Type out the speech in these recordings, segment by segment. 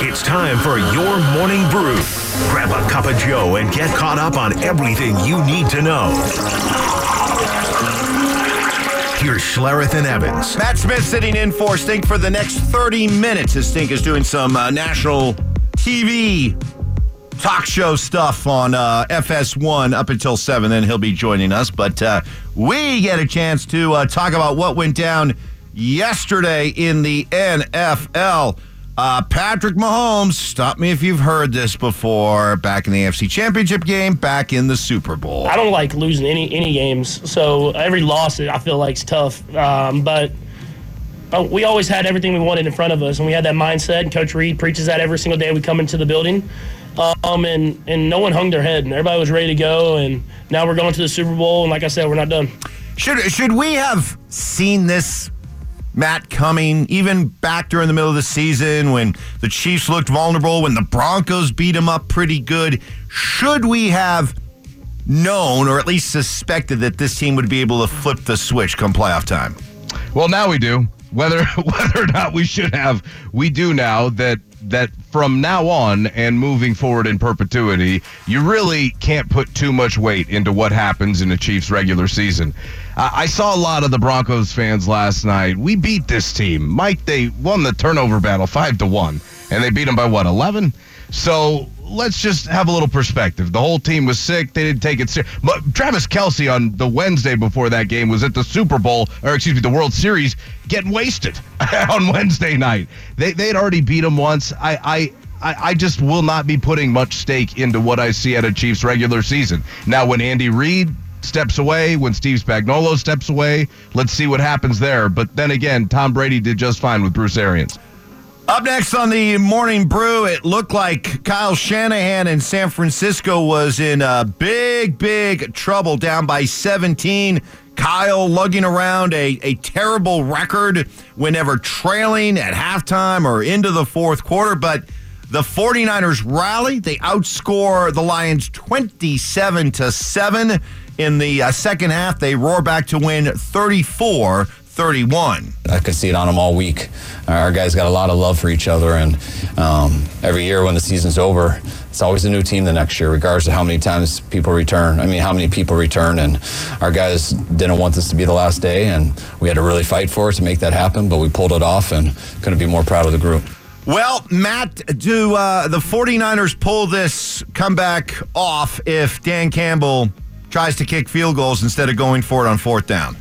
It's time for your morning brew. Grab a cup of Joe and get caught up on everything you need to know. Here's Schlereth and Evans. Matt Smith sitting in for Stink for the next 30 minutes as Stink is doing some uh, national TV talk show stuff on uh, FS1 up until 7. Then he'll be joining us. But uh, we get a chance to uh, talk about what went down yesterday in the NFL. Uh, Patrick Mahomes, stop me if you've heard this before, back in the AFC Championship game, back in the Super Bowl. I don't like losing any any games, so every loss I feel like is tough. Um, but we always had everything we wanted in front of us, and we had that mindset. And Coach Reid preaches that every single day we come into the building. Um, and and no one hung their head, and everybody was ready to go. And now we're going to the Super Bowl, and like I said, we're not done. Should should we have seen this Matt coming, even back during the middle of the season when the Chiefs looked vulnerable, when the Broncos beat them up pretty good. Should we have known or at least suspected that this team would be able to flip the switch come playoff time? Well, now we do. Whether whether or not we should have, we do now that that from now on and moving forward in perpetuity, you really can't put too much weight into what happens in the Chiefs regular season. I saw a lot of the Broncos fans last night. We beat this team. Mike, they won the turnover battle 5 to 1 and they beat them by what, 11? So let's just have a little perspective. The whole team was sick. They didn't take it serious. But Travis Kelce on the Wednesday before that game was at the Super Bowl, or excuse me, the World Series, getting wasted on Wednesday night. They they had already beat him once. I I. I, just will not be putting much stake into what I see at a Chiefs regular season. Now, when Andy Reid steps away, when Steve Spagnuolo steps away, let's see what happens there. But then again, Tom Brady did just fine with Bruce Arians. Up next on the morning brew, it looked like Kyle Shanahan in San Francisco was in a big, big trouble, down by 17. Kyle lugging around a, a terrible record whenever trailing at halftime or into the fourth quarter. But the 49ers rally. They outscore the Lions 27 to 7 in the uh, second half. They roar back to win 34 31. I could see it on them all week. Our guys got a lot of love for each other, and um, every year when the season's over, it's always a new team the next year, regardless of how many times people return. I mean, how many people return, and our guys didn't want this to be the last day, and we had to really fight for it to make that happen, but we pulled it off, and couldn't be more proud of the group. Well, Matt, do uh, the 49ers pull this comeback off if Dan Campbell tries to kick field goals instead of going for it on fourth down?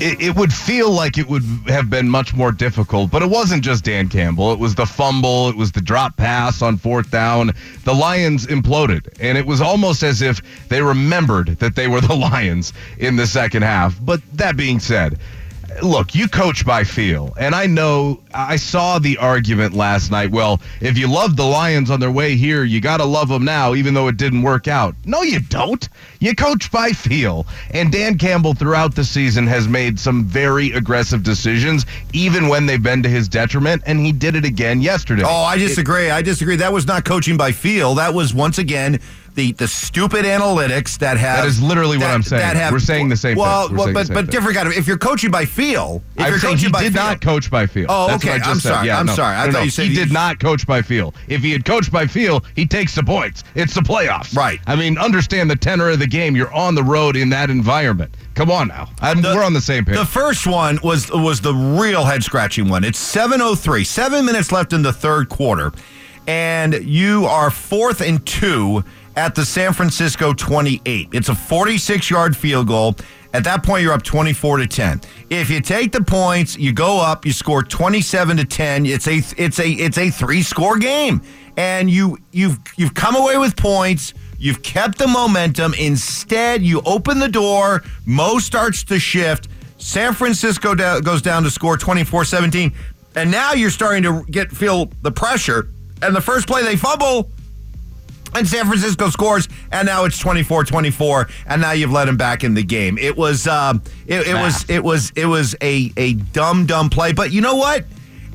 it, it, would feel like it would have been much more difficult, but it wasn't just Dan Campbell. It was the fumble, it was the drop pass on fourth down. The Lions imploded, and it was almost as if they remembered that they were the Lions in the second half. But that being said, look, you coach by feel. And I know I saw the argument last night. Well, if you love the Lions on their way here, you got to love them now, even though it didn't work out. No, you don't. You coach by feel. And Dan Campbell throughout the season has made some very aggressive decisions, even when they've been to his detriment. And he did it again yesterday. Oh, I disagree. I disagree. That was not coaching by feel. That was once again the the stupid analytics that have that is literally that, what I'm saying. That have, We're saying the same well, thing. Well, but but different kind of. If you're coaching by feel, if I'm you're coaching he by did feel, not coach by feel. Oh, okay. I'm sorry. Yeah, I'm no, sorry. I no, thought no. you said he did not coach by feel. If he had coached by feel, he takes the points. It's the playoffs. Right. I mean, understand the tenor of the game. You're on the road in that environment. Come on now. The, we're on the same page. The first one was was the real head scratching one. It's 7:03, seven minutes left in the third quarter, and you are fourth and two at the San Francisco 28. It's a 46 yard field goal. At that point, you're up 24 to 10. If you take the points, you go up, you score 27 to 10. It's a it's a it's a three score game, and you you've you've come away with points. You've kept the momentum. Instead, you open the door. Mo starts to shift. San Francisco da- goes down to score 24 17. And now you're starting to get feel the pressure. And the first play they fumble, and San Francisco scores, and now it's 24-24, and now you've let him back in the game. It was, uh, it, it was, it was, it was a a dumb, dumb play. But you know what?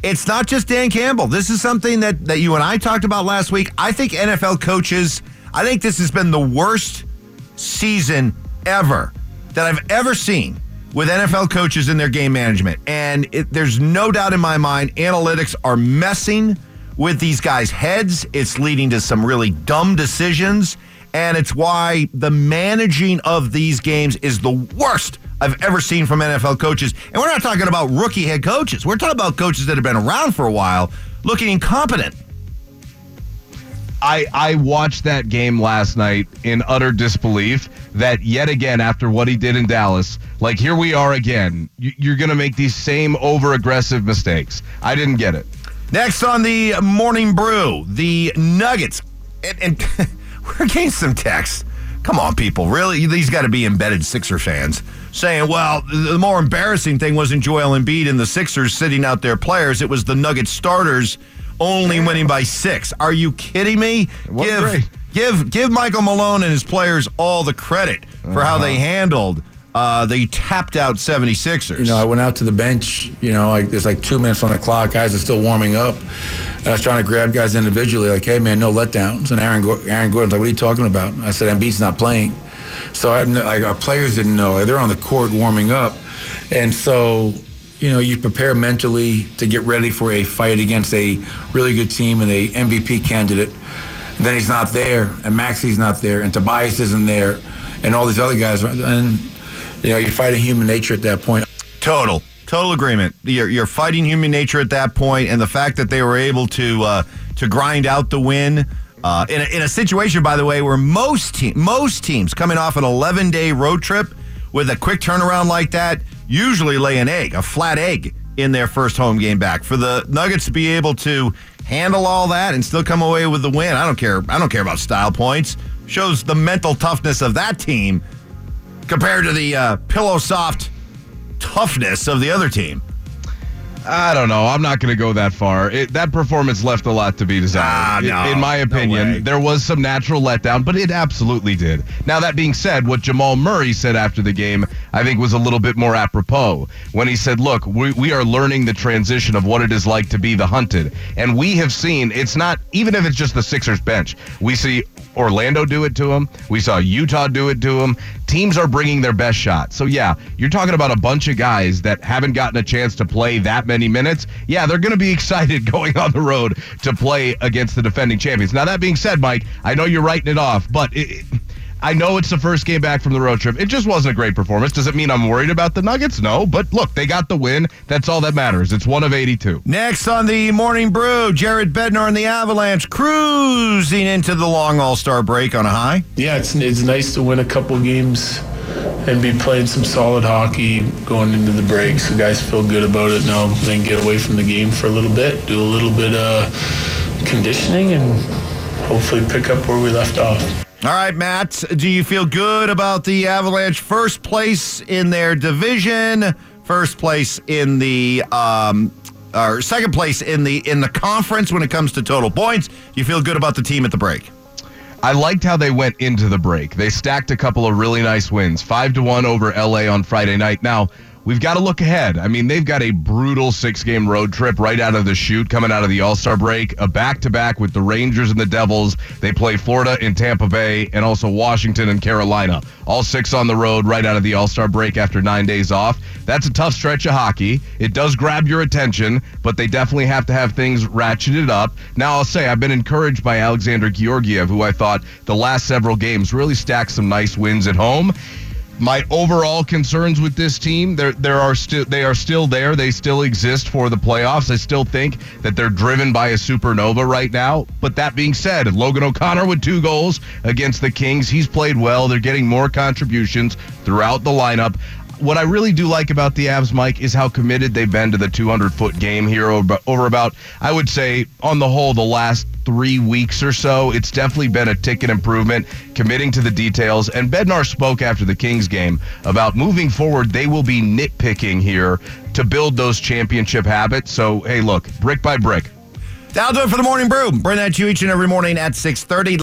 It's not just Dan Campbell. This is something that that you and I talked about last week. I think NFL coaches. I think this has been the worst season ever that I've ever seen with NFL coaches in their game management. And it, there's no doubt in my mind, analytics are messing with these guys' heads. It's leading to some really dumb decisions. And it's why the managing of these games is the worst I've ever seen from NFL coaches. And we're not talking about rookie head coaches, we're talking about coaches that have been around for a while looking incompetent. I, I watched that game last night in utter disbelief that yet again after what he did in Dallas, like here we are again. You, you're going to make these same over aggressive mistakes. I didn't get it. Next on the morning brew, the Nuggets, and, and we're getting some text. Come on, people, really? These got to be embedded Sixer fans saying, "Well, the more embarrassing thing wasn't Joel Embiid and the Sixers sitting out their players; it was the Nuggets starters." only winning by six. Are you kidding me? Give great. give give Michael Malone and his players all the credit for uh-huh. how they handled uh, the tapped out 76ers. You know, I went out to the bench, you know, like there's like two minutes on the clock. Guys are still warming up. And I was trying to grab guys individually, like, hey, man, no letdowns. And Aaron, Aaron Gordon's like, what are you talking about? I said, Embiid's not playing. So I, like, our players didn't know. They're on the court warming up. And so you know, you prepare mentally to get ready for a fight against a really good team and a MVP candidate. And then he's not there, and Maxey's not there, and Tobias isn't there, and all these other guys. And you know, you're fighting human nature at that point. Total, total agreement. You're, you're fighting human nature at that point, and the fact that they were able to uh, to grind out the win. Uh, in, a, in a situation, by the way, where most team, most teams coming off an 11 day road trip with a quick turnaround like that usually lay an egg, a flat egg in their first home game back. For the Nuggets to be able to handle all that and still come away with the win, I don't care. I don't care about style points. Shows the mental toughness of that team compared to the uh, pillow soft toughness of the other team. I don't know. I'm not going to go that far. It, that performance left a lot to be desired. Ah, no, in my opinion, no there was some natural letdown, but it absolutely did. Now, that being said, what Jamal Murray said after the game, I think was a little bit more apropos when he said, Look, we, we are learning the transition of what it is like to be the hunted. And we have seen it's not, even if it's just the Sixers bench, we see Orlando do it to him. We saw Utah do it to him. Teams are bringing their best shot. So, yeah, you're talking about a bunch of guys that haven't gotten a chance to play that many minutes. Yeah, they're going to be excited going on the road to play against the defending champions. Now, that being said, Mike, I know you're writing it off, but it, I know it's the first game back from the road trip. It just wasn't a great performance. Does it mean I'm worried about the Nuggets? No, but look, they got the win. That's all that matters. It's one of 82. Next on the Morning Brew, Jared Bednar and the Avalanche cruising into the long All Star break on a high. Yeah, it's, it's nice to win a couple games and be playing some solid hockey going into the break. So guys feel good about it now. Then get away from the game for a little bit, do a little bit of conditioning, and hopefully pick up where we left off. All right, Matt, do you feel good about the Avalanche first place in their division, first place in the um, or second place in the in the conference when it comes to total points? You feel good about the team at the break? I liked how they went into the break. They stacked a couple of really nice wins. 5 to 1 over LA on Friday night. Now, we've got to look ahead. I mean, they've got a brutal six game road trip right out of the chute coming out of the All Star break, a back to back with the Rangers and the Devils. They play Florida and Tampa Bay and also Washington and Carolina. All six on the road right out of the All Star break after nine days off. That's a tough stretch of hockey. It does grab your attention, but they definitely have to have things ratcheted up. Now, I'll say I've been encouraged by Alexander Georgiev, who I thought the last several games really stacked some nice wins at home my overall concerns with this team there there are still they are still there. They still exist for the playoffs. I still think that they're driven by a supernova right now. But that being said logan o'connor with two goals against the kings he's played well. They're getting more contributions throughout the lineup what I really do like about the Avs, Mike, is how committed they've been to the 200 foot game here over, over about, I would say, on the whole, the last three weeks or so. It's definitely been a ticket improvement, committing to the details. And Bednar spoke after the Kings game about moving forward, they will be nitpicking here to build those championship habits. So, hey, look, brick by brick. That'll do it for the morning brew. Bring that to you each and every morning at 630.